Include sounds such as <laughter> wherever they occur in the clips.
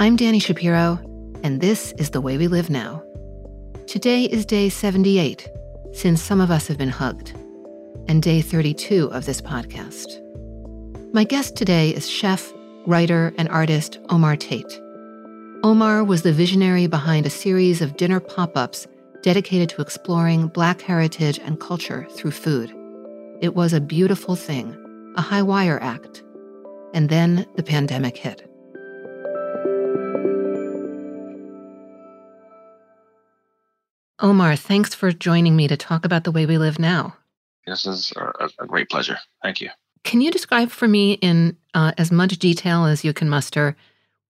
I'm Dani Shapiro, and this is The Way We Live Now. Today is day 78, since some of us have been hugged, and day 32 of this podcast. My guest today is chef, writer, and artist Omar Tate. Omar was the visionary behind a series of dinner pop ups dedicated to exploring Black heritage and culture through food. It was a beautiful thing, a high wire act. And then the pandemic hit. Omar, thanks for joining me to talk about the way we live now. This is a, great pleasure. Thank you. Can you describe for me in uh, as much detail as you can muster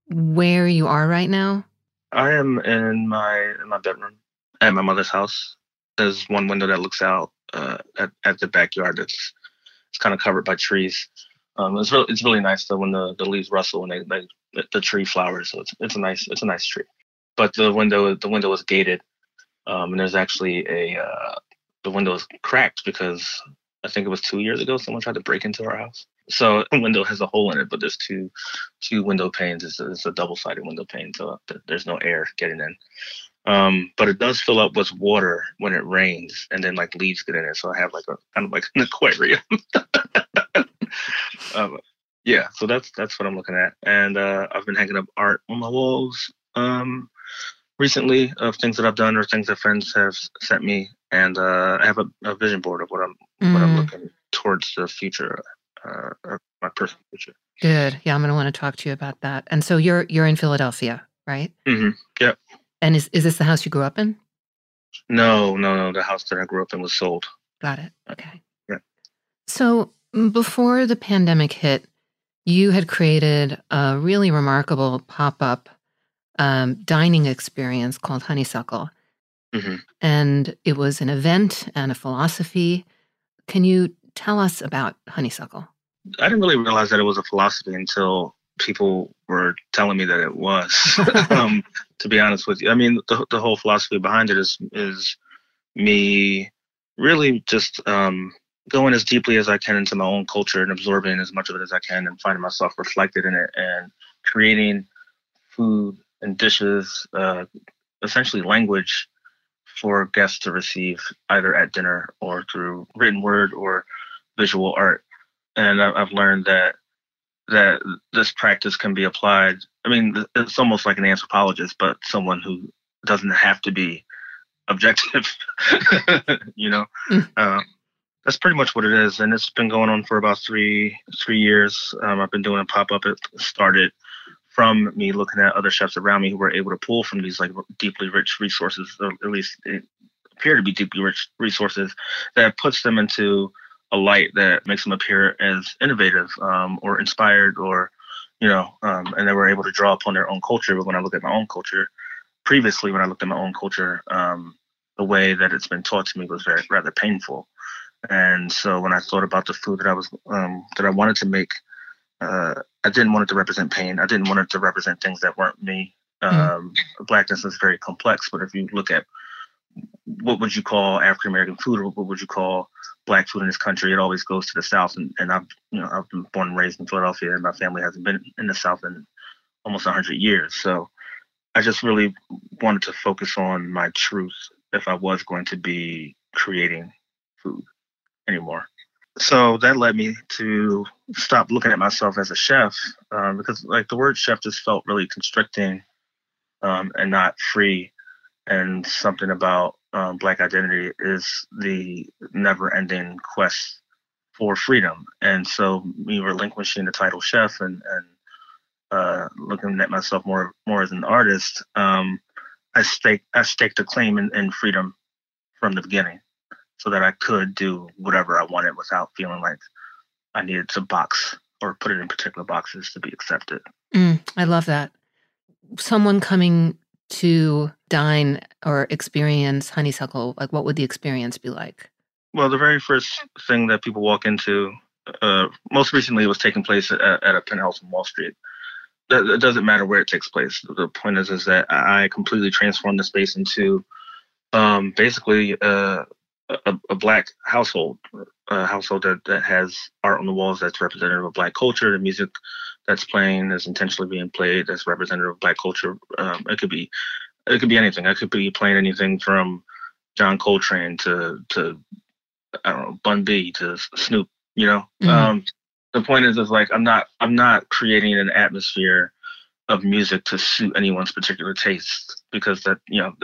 where you are right now? I am in my in my bedroom at my mother's house. There's one window that looks out uh, at, at the backyard. That's it's kind of covered by trees. Um, it's really it's really nice though when the, the leaves rustle and they, they the tree flowers. So it's it's a nice it's a nice tree. But the window the window is gated, um, and there's actually a uh, the window is cracked because I think it was two years ago someone tried to break into our house. So <laughs> the window has a hole in it, but there's two two window panes. It's a, it's a double sided window pane, so there's no air getting in. Um, but it does fill up with water when it rains, and then like leaves get in it. So I have like a kind of like an <laughs> aquarium. <laughs> um, yeah, so that's that's what I'm looking at, and uh, I've been hanging up art on my walls. Um, recently of things that I've done or things that friends have sent me, and uh, I have a, a, vision board of what I'm mm. what I'm mm. looking towards the future, uh, my personal future. Good. Yeah, I'm going to want to talk to you about that. And so you're you're in Philadelphia, right? Mm-hmm. Yep. And is is this the house you grew up in? No, no, no. The house that I grew up in was sold. Got it. Okay. Yeah. So before the pandemic hit, you had created a really remarkable pop up um, dining experience called Honeysuckle. Mm-hmm. And it was an event and a philosophy. Can you tell us about Honeysuckle? I didn't really realize that it was a philosophy until people were telling me that it was. <laughs> um, to be honest with you, I mean, the, the whole philosophy behind it is is me really just um, going as deeply as I can into my own culture and absorbing as much of it as I can and finding myself reflected in it and creating food and dishes, uh, essentially language for guests to receive either at dinner or through written word or visual art. And I've learned that that this practice can be applied. I mean, it's almost like an anthropologist, but someone who doesn't have to be objective. <laughs> you know, mm. um, that's pretty much what it is, and it's been going on for about three three years. Um, I've been doing a pop up. It started from me looking at other chefs around me who were able to pull from these like deeply rich resources, or at least appear to be deeply rich resources that puts them into a light that makes them appear as innovative um, or inspired or you know, um, and they were able to draw upon their own culture. But when I look at my own culture, previously when I looked at my own culture, um, the way that it's been taught to me was very rather painful. And so when I thought about the food that I was um, that I wanted to make, uh, I didn't want it to represent pain. I didn't want it to represent things that weren't me. Mm-hmm. Um, mm. Blackness is very complex, but if you look at what would you call African American food, or what would you call black food in this country? It always goes to the South, and, and I've you know I've been born and raised in Philadelphia, and my family hasn't been in the South in almost 100 years. So I just really wanted to focus on my truth if I was going to be creating food anymore. So that led me to stop looking at myself as a chef um, because, like, the word chef just felt really constricting um, and not free. And something about um, Black identity is the never ending quest for freedom. And so, me relinquishing the title chef and, and uh, looking at myself more more as an artist, um, I staked I staked a claim in, in freedom from the beginning so that I could do whatever I wanted without feeling like I needed to box or put it in particular boxes to be accepted. Mm, I love that. Someone coming to dine or experience honeysuckle, like what would the experience be like? Well, the very first thing that people walk into, uh, most recently, it was taking place at, at a penthouse on Wall Street. It doesn't matter where it takes place. The point is, is that I completely transformed the space into um, basically uh, a, a, black household, a household that, that has art on the walls that's representative of black culture. The music that's playing is intentionally being played that's representative of black culture. Um, it could be, it could be anything. I could be playing anything from John Coltrane to to I don't know Bun B to Snoop. You know, mm-hmm. um, the point is, is like I'm not I'm not creating an atmosphere of music to suit anyone's particular taste because that you know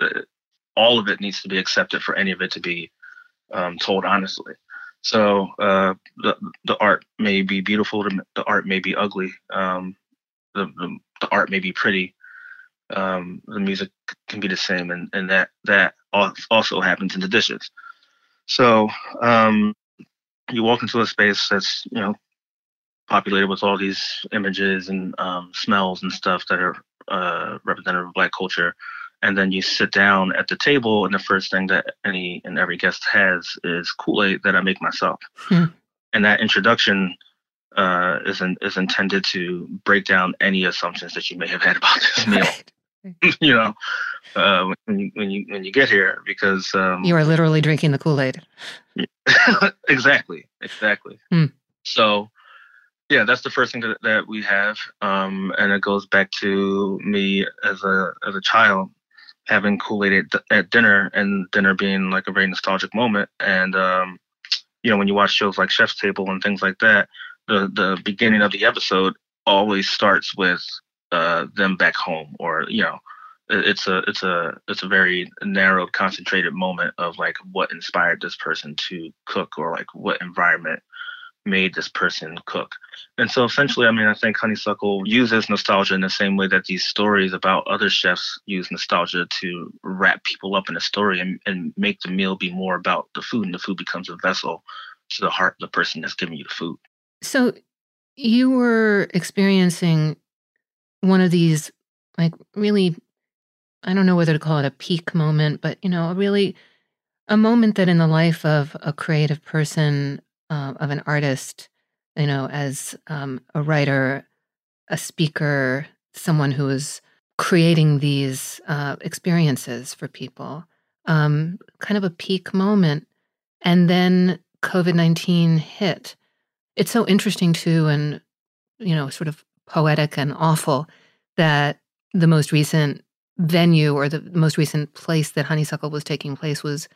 all of it needs to be accepted for any of it to be um, told honestly. So uh, the the art may be beautiful, the, art may be ugly, um, the, the, the art may be pretty, um, the music can be the same, and and that that also happens in the dishes. So um, you walk into a space that's you know populated with all these images and um, smells and stuff that are uh, representative of Black culture and then you sit down at the table and the first thing that any and every guest has is kool-aid that i make myself. Hmm. and that introduction uh, is, in, is intended to break down any assumptions that you may have had about this meal. <laughs> You know uh, when you when you when you get here because um, you are literally drinking the kool-aid. <laughs> Exactly exactly. Hmm. so yeah that's the first thing that, that we have um, and it goes back to me as a as a child having Kool-Aid at, at, dinner and dinner being like a very nostalgic moment. And, um, you know, when you watch shows like Chef's Table and things like that, the, the beginning of the episode always starts with uh, them back home or, you know, it's a it's a it's a very narrowed concentrated moment of like what inspired this person to cook or like what environment made this person cook. And so essentially, I mean, I think Honeysuckle uses nostalgia in the same way that these stories about other chefs use nostalgia to wrap people up in a story and, and make the meal be more about the food, and the food becomes a vessel to the heart of the person that's giving you the food. So you were experiencing one of these, like, really, I don't know whether to call it a peak moment, but, you know, a really, a moment that in the life of a creative person uh, of an artist, you know, as um, a writer, a speaker, someone who is creating these uh, experiences for people, um, kind of a peak moment. And then COVID 19 hit. It's so interesting, too, and, you know, sort of poetic and awful that the most recent venue or the most recent place that Honeysuckle was taking place was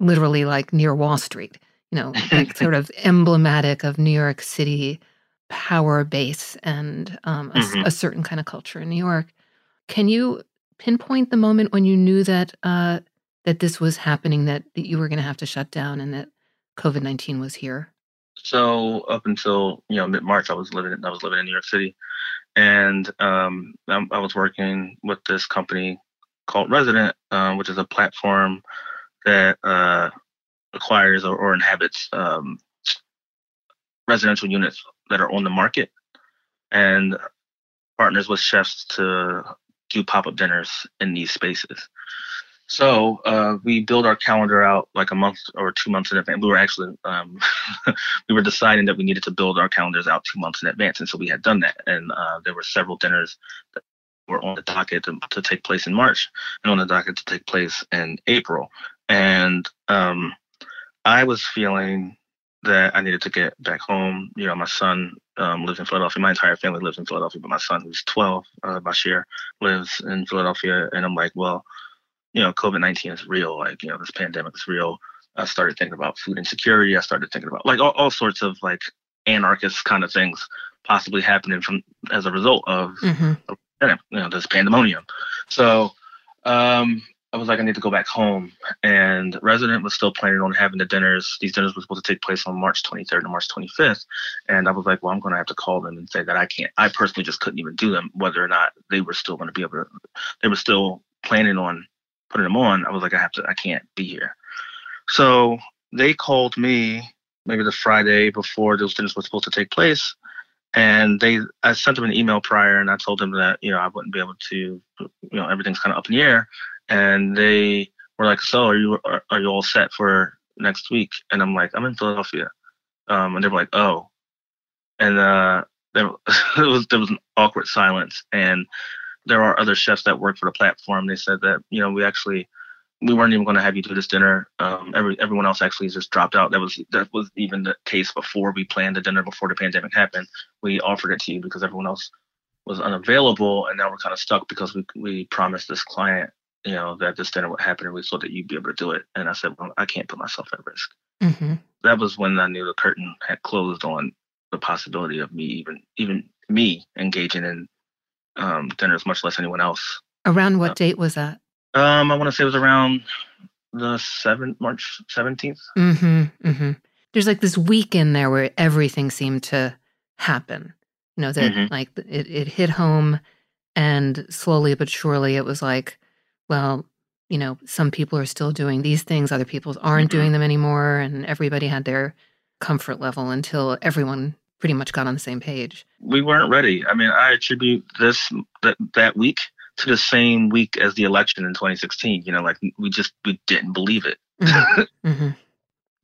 literally like near Wall Street you know, <laughs> like sort of emblematic of New York City power base and um, a, mm-hmm. a, certain kind of culture in New York. Can you pinpoint the moment when you knew that uh, that this was happening, that, that you were going to have to shut down, and that COVID nineteen was here? So up until you know mid March, I was living I was living in New York City, and um, I, I, was working with this company called Resident, uh, which is a platform that uh, acquires or, or inhabits um, residential units that are on the market. And partners with chefs to do pop-up dinners in these spaces. So uh, we build our calendar out like a month or two months in advance. We were actually um, <laughs> we were deciding that we needed to build our calendars out two months in advance, and so we had done that. And uh, there were several dinners that were on the docket to, to, take place in March, and on the docket to take place in April. And um, I was feeling that I needed to get back home. You know, my son um, lives in Philadelphia. My entire family lives in Philadelphia, but my son, who's 12, uh, Bashir, lives in Philadelphia. And I'm like, well, you know, COVID 19 is real. Like, you know, this pandemic is real. I started thinking about food insecurity. I started thinking about like all, all sorts of like anarchist kind of things possibly happening from as a result of, mm-hmm. you know, this pandemonium. So um, I was like, I need to go back home. And resident was still planning on having the dinners. These dinners were supposed to take place on March 23rd and March 25th. And I was like, well, I'm going to have to call them and say that I can't. I personally just couldn't even do them, whether or not they were still going to be able to. They were still planning on putting them on, I was like, I have to, I can't be here. So they called me maybe the Friday before those dinners were supposed to take place. And they, I sent them an email prior and I told them that, you know, I wouldn't be able to, you know, everything's kind of up in the air. And they were like, so are you, are, are you all set for next week? And I'm like, I'm in Philadelphia. Um, and they were like, oh. And uh, there, <laughs> was, there was an awkward silence. And there are other chefs that work for the platform. They said that you know we actually we weren't even going to have you do this dinner. Um, every everyone else actually just dropped out. That was that was even the case before we planned the dinner before the pandemic happened. We offered it to you because everyone else was unavailable, and now we're kind of stuck because we we promised this client you know that this dinner would happen, and we thought that you'd be able to do it. And I said, well, I can't put myself at risk. Mm-hmm. That was when I knew the curtain had closed on the possibility of me even even me engaging in um, dinners, much less anyone else. Around what uh, date was that? Um, I want to say it was around the seventh, March seventeenth. Mm-hmm. Mm-hmm. There's like this week in there where everything seemed to happen. You know that mm-hmm. like it it hit home, and slowly but surely it was like, well, you know, some people are still doing these things, other people aren't doing mm-hmm. them anymore, and everybody had their comfort level until everyone pretty much got on the same page. We weren't ready. I mean, I attribute this that that week to the same week as the election in 2016. You know, like we just we didn't believe it. Mm-hmm. <laughs> mm-hmm.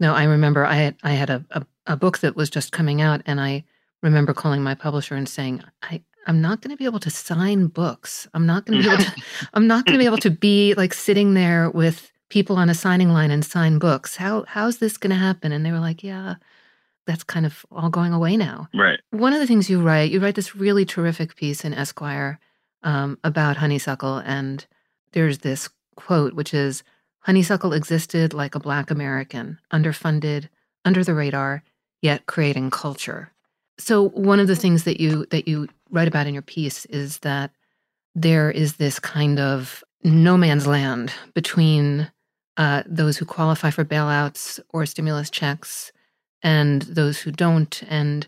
No, I remember I had I had a, a, a book that was just coming out, and I remember calling my publisher and saying, I I'm not going to be able to sign books. I'm not going to be able to. <laughs> I'm not going to be able to be like sitting there with people on a signing line and sign books. How how's this going to happen? And they were like, Yeah, that's kind of all going away now. Right. One of the things you write, you write this really terrific piece in Esquire um, about honeysuckle, and there's this quote, which is Honeysuckle existed like a Black American, underfunded, under the radar, yet creating culture. So one of the things that you that you write about in your piece is that there is this kind of no man's land between uh, those who qualify for bailouts or stimulus checks and those who don't. And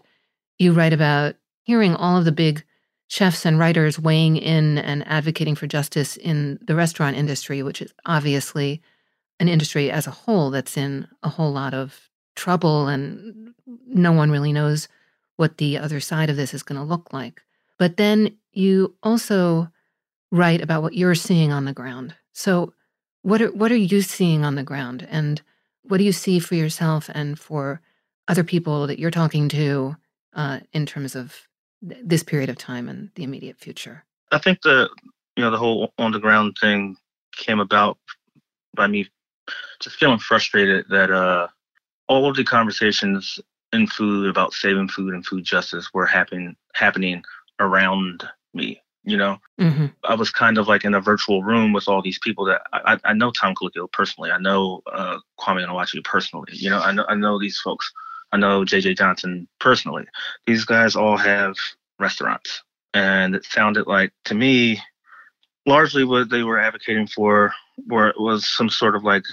you write about hearing all of the big chefs and writers weighing in and advocating for justice in the restaurant industry, which is obviously an industry as a whole that's in a whole lot of trouble, and no one really knows what the other side of this is going to look like. But then you also write about what you're seeing on the ground. So, what are what are you seeing on the ground, and what do you see for yourself and for other people that you're talking to uh, in terms of th- this period of time and the immediate future? I think the you know the whole on the ground thing came about by me just feeling frustrated that uh, all of the conversations in food about saving food and food justice were happening happening around me. You know, mm-hmm. I was kind of like in a virtual room with all these people that I, I know Tom Colicchio personally. I know uh, Kwame Onwuachi personally. You know, I know I know these folks I know JJ Johnson personally. These guys all have restaurants. And it sounded like to me, largely what they were advocating for were, was some sort of like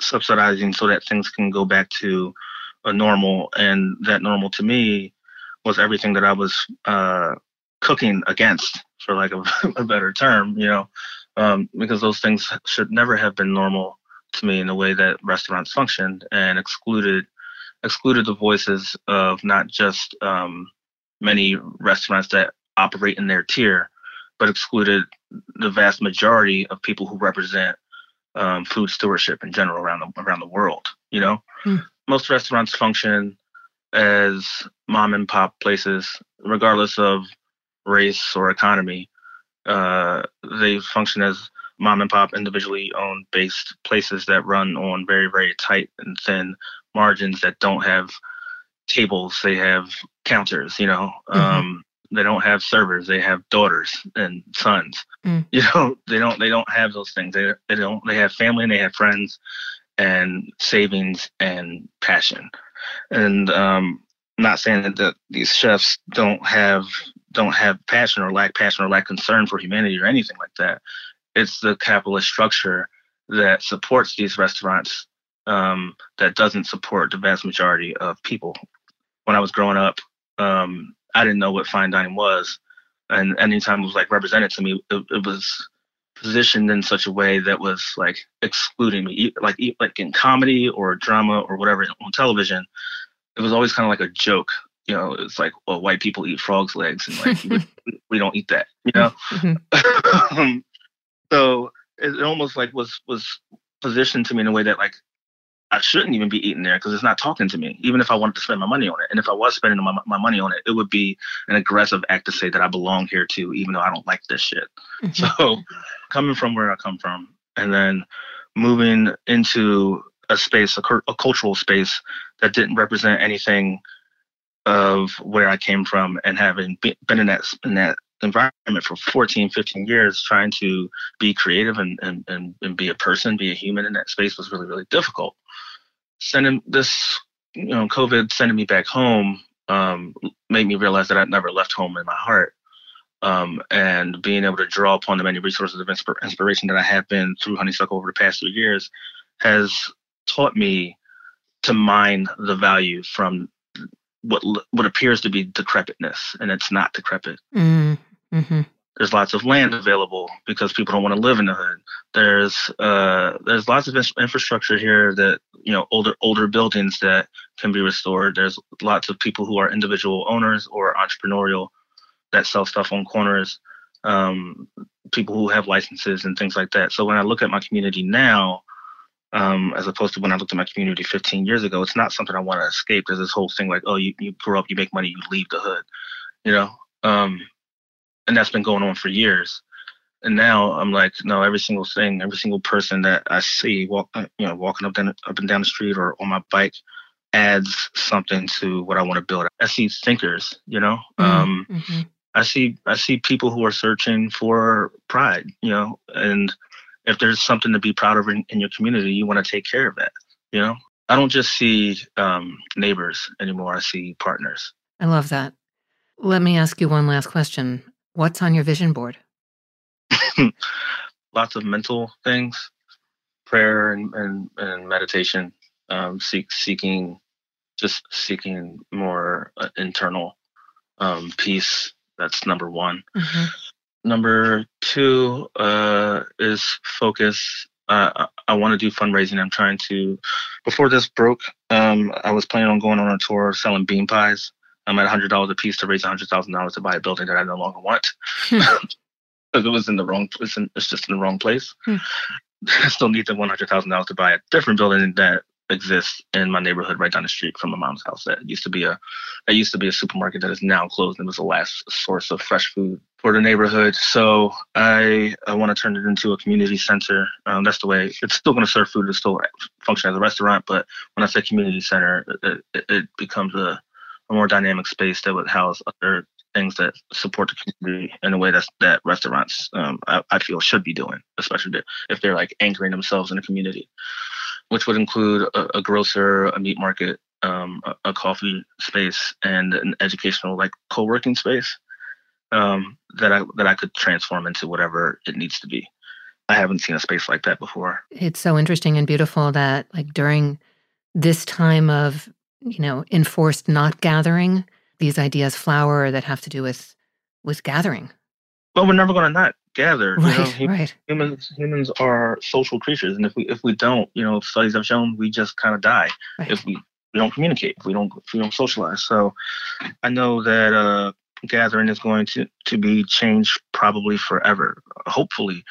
subsidizing so that things can go back to a normal. And that normal to me was everything that I was uh, cooking against, for like a, <laughs> a better term, you know, um, because those things should never have been normal to me in the way that restaurants functioned and excluded excluded the voices of not just um, many restaurants that operate in their tier, but excluded the vast majority of people who represent um, food stewardship in general around the around the world. You know, Hmm. most restaurants function as mom and pop places, regardless of race or economy. Uh, they function as mom and pop individually owned based places that run on very very tight and thin margins that don't have tables. They have counters you know um they don't have servers. They have daughters and sons. Mm. <laughs> you know they don't they don't have those things. They, they don't they have family and they have friends and savings and passion. And um not saying that, that these chefs don't have don't have passion or lack passion or lack concern for humanity or anything like that it's the capitalist structure that supports these restaurants um, that doesn't support the vast majority of people. When I was growing up, um, I didn't know what fine dining was, and anytime it was like represented to me, it, it was positioned in such a way that was like excluding me, like like in comedy or drama or whatever on television. It was always kind of like a joke. You know, it's like, well, white people eat frogs' legs, and like we, <laughs> we don't eat that. You know, Mhm. um, <laughs> so it, it almost like was was positioned to me in a way that like I shouldn't even be eating there because it's not talking to me, even if I wanted to spend my money on it. And if I was spending my, my money on it, it would be an aggressive act to say that I belong here too, even though I don't like this shit. So coming from where I come from and then moving into a space, a, a cultural space that didn't represent anything of where I came from and having been in that in that environment for 14, 15 years, trying to be creative and, and, and, and be a person, be a human in that space was really, really difficult. Sending this, you know, COVID sending me back home um, made me realize that I'd never left home in my heart. Um, and being able to draw upon the many resources of inspir- inspiration that I have been through Honeysuckle over the past three years has taught me to mine the value from what what appears to be decrepitness, and it's not decrepit. Mm, mhm. There's lots of land available because people don't want to live in the hood. There's uh, there's lots of infrastructure here that you know older older buildings that can be restored. There's lots of people who are individual owners or entrepreneurial that sell stuff on corners. Um, people who have licenses and things like that. So when I look at my community now, um, as opposed to when I looked at my community 15 years ago, it's not something I want to escape. There's this whole thing like, oh, you, you grow up, you make money, you leave the hood, you know? Um, and that's been going on for years. And now I'm like, no, every single thing, every single person that I see walk, uh, you know, walking up, down, up and down the street or on my bike adds something to what I want to build. I see thinkers, you know, um, Mhm. I see I see people who are searching for pride, you know, and if there's something to be proud of in, in your community, you want to take care of that, you know. I don't just see um, neighbors anymore. I see partners. I love that. Let me ask you one last question. What's on your vision board? <laughs> Lots of mental things, prayer and and, and meditation, um, seek seeking, just seeking more uh, internal um, peace. That's number one. Mhm. Number two uh, is focus. Uh, I, want to do fundraising. I'm trying to. Before this broke, um, I was planning on going on a tour selling bean pies. I'm at hundred dollars a piece to raise hundred thousand dollars to buy a building that I no longer want. <laughs> Because it was in the wrong. It's, in, it's just in the wrong place. Hmm. <laughs> I still need the one hundred thousand dollars to buy a different building that exists in my neighborhood right down the street from my mom's house. That used to be a that used to be a supermarket that is now closed and was the last source of fresh food for the neighborhood. So I I want to turn it into a community center. Um, that's the way it's still going to serve food. It's still function as a restaurant, but when I say community center, it, it, it becomes a, a more dynamic space that would house other things that support the community in a way that's that restaurants um, I, I feel should be doing, especially if they're like anchoring themselves in the community, which would include a, a grocer, a meat market, um, a, a coffee space, and an educational like co-working space um, that I that I could transform into whatever it needs to be. I haven't seen a space like that before. It's so interesting and beautiful that, like, during this time of, you know, enforced not gathering, these ideas flower that have to do with with gathering. But we're never going to not gather. you know? Right, right. Humans humans are social creatures, and if we if we don't, you know, studies have shown we just kind of die Right. if we we don't communicate, if we don't we don't socialize. So I know that uh, gathering is going to, to be changed probably forever, hopefully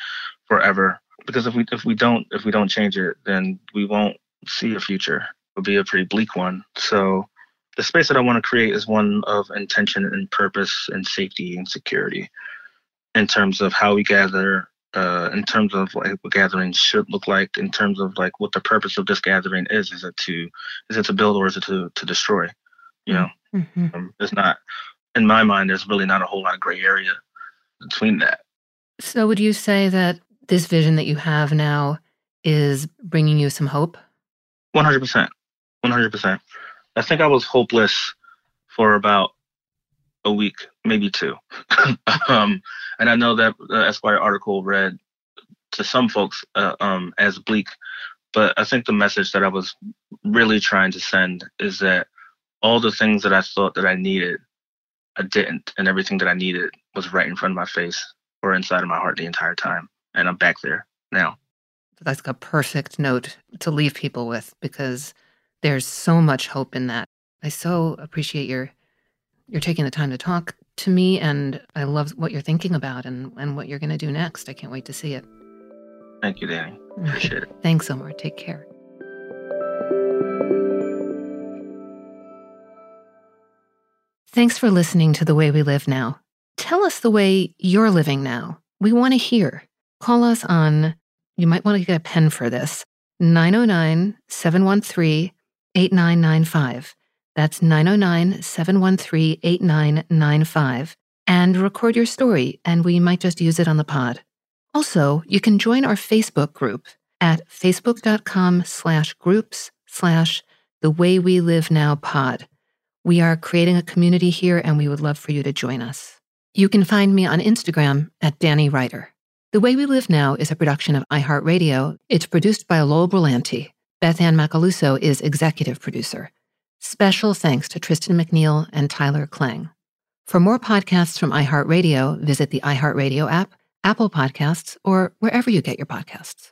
forever. Because if we if we don't if we don't change it, then we won't see a future. It'll be a pretty bleak one. So the space that I want to create is one of intention and purpose and safety and security in terms of how we gather, uh, in terms of like what gathering should look like, in terms of like what the purpose of this gathering is. Is it to is it to build or is it to to destroy? You know, Mm-hmm. um, there's not in my mind. There's really not a whole lot of gray area between that. So, would you say that this vision that you have now is bringing you some hope? One hundred percent. One hundred percent. I think I was hopeless for about a week, maybe two. <laughs> um, and I know that the Esquire article read to some folks uh, um, as bleak, but I think the message that I was really trying to send is that all the things that I thought that I needed, I didn't, and everything that I needed was right in front of my face or inside of my heart the entire time, and I'm back there now. That's like a perfect note to leave people with because there's so much hope in that. I so appreciate your you're taking the time to talk to me and I love what you're thinking about and, and what you're gonna do next. I can't wait to see it. Thank you, Dani. Appreciate it. Thanks, Omar. Take care. Thanks for listening to The Way We Live Now. Tell us the way you're living now. We want to hear. Call us on, you might want to get a pen for this, 909 713 8995. That's 909 713 8995. And record your story, and we might just use it on the pod. Also, you can join our Facebook group at facebook.com slash groups slash the way we live now pod. We are creating a community here and we would love for you to join us. You can find me on Instagram at Danny Ryder. The Way We Live Now is a production of iHeartRadio. It's produced by Lowell Brillante. Beth Ann Macaluso is executive producer. Special thanks to Tristan McNeil and Tyler Klang. For more podcasts from iHeartRadio, visit the iHeartRadio app, Apple Podcasts, or wherever you get your podcasts.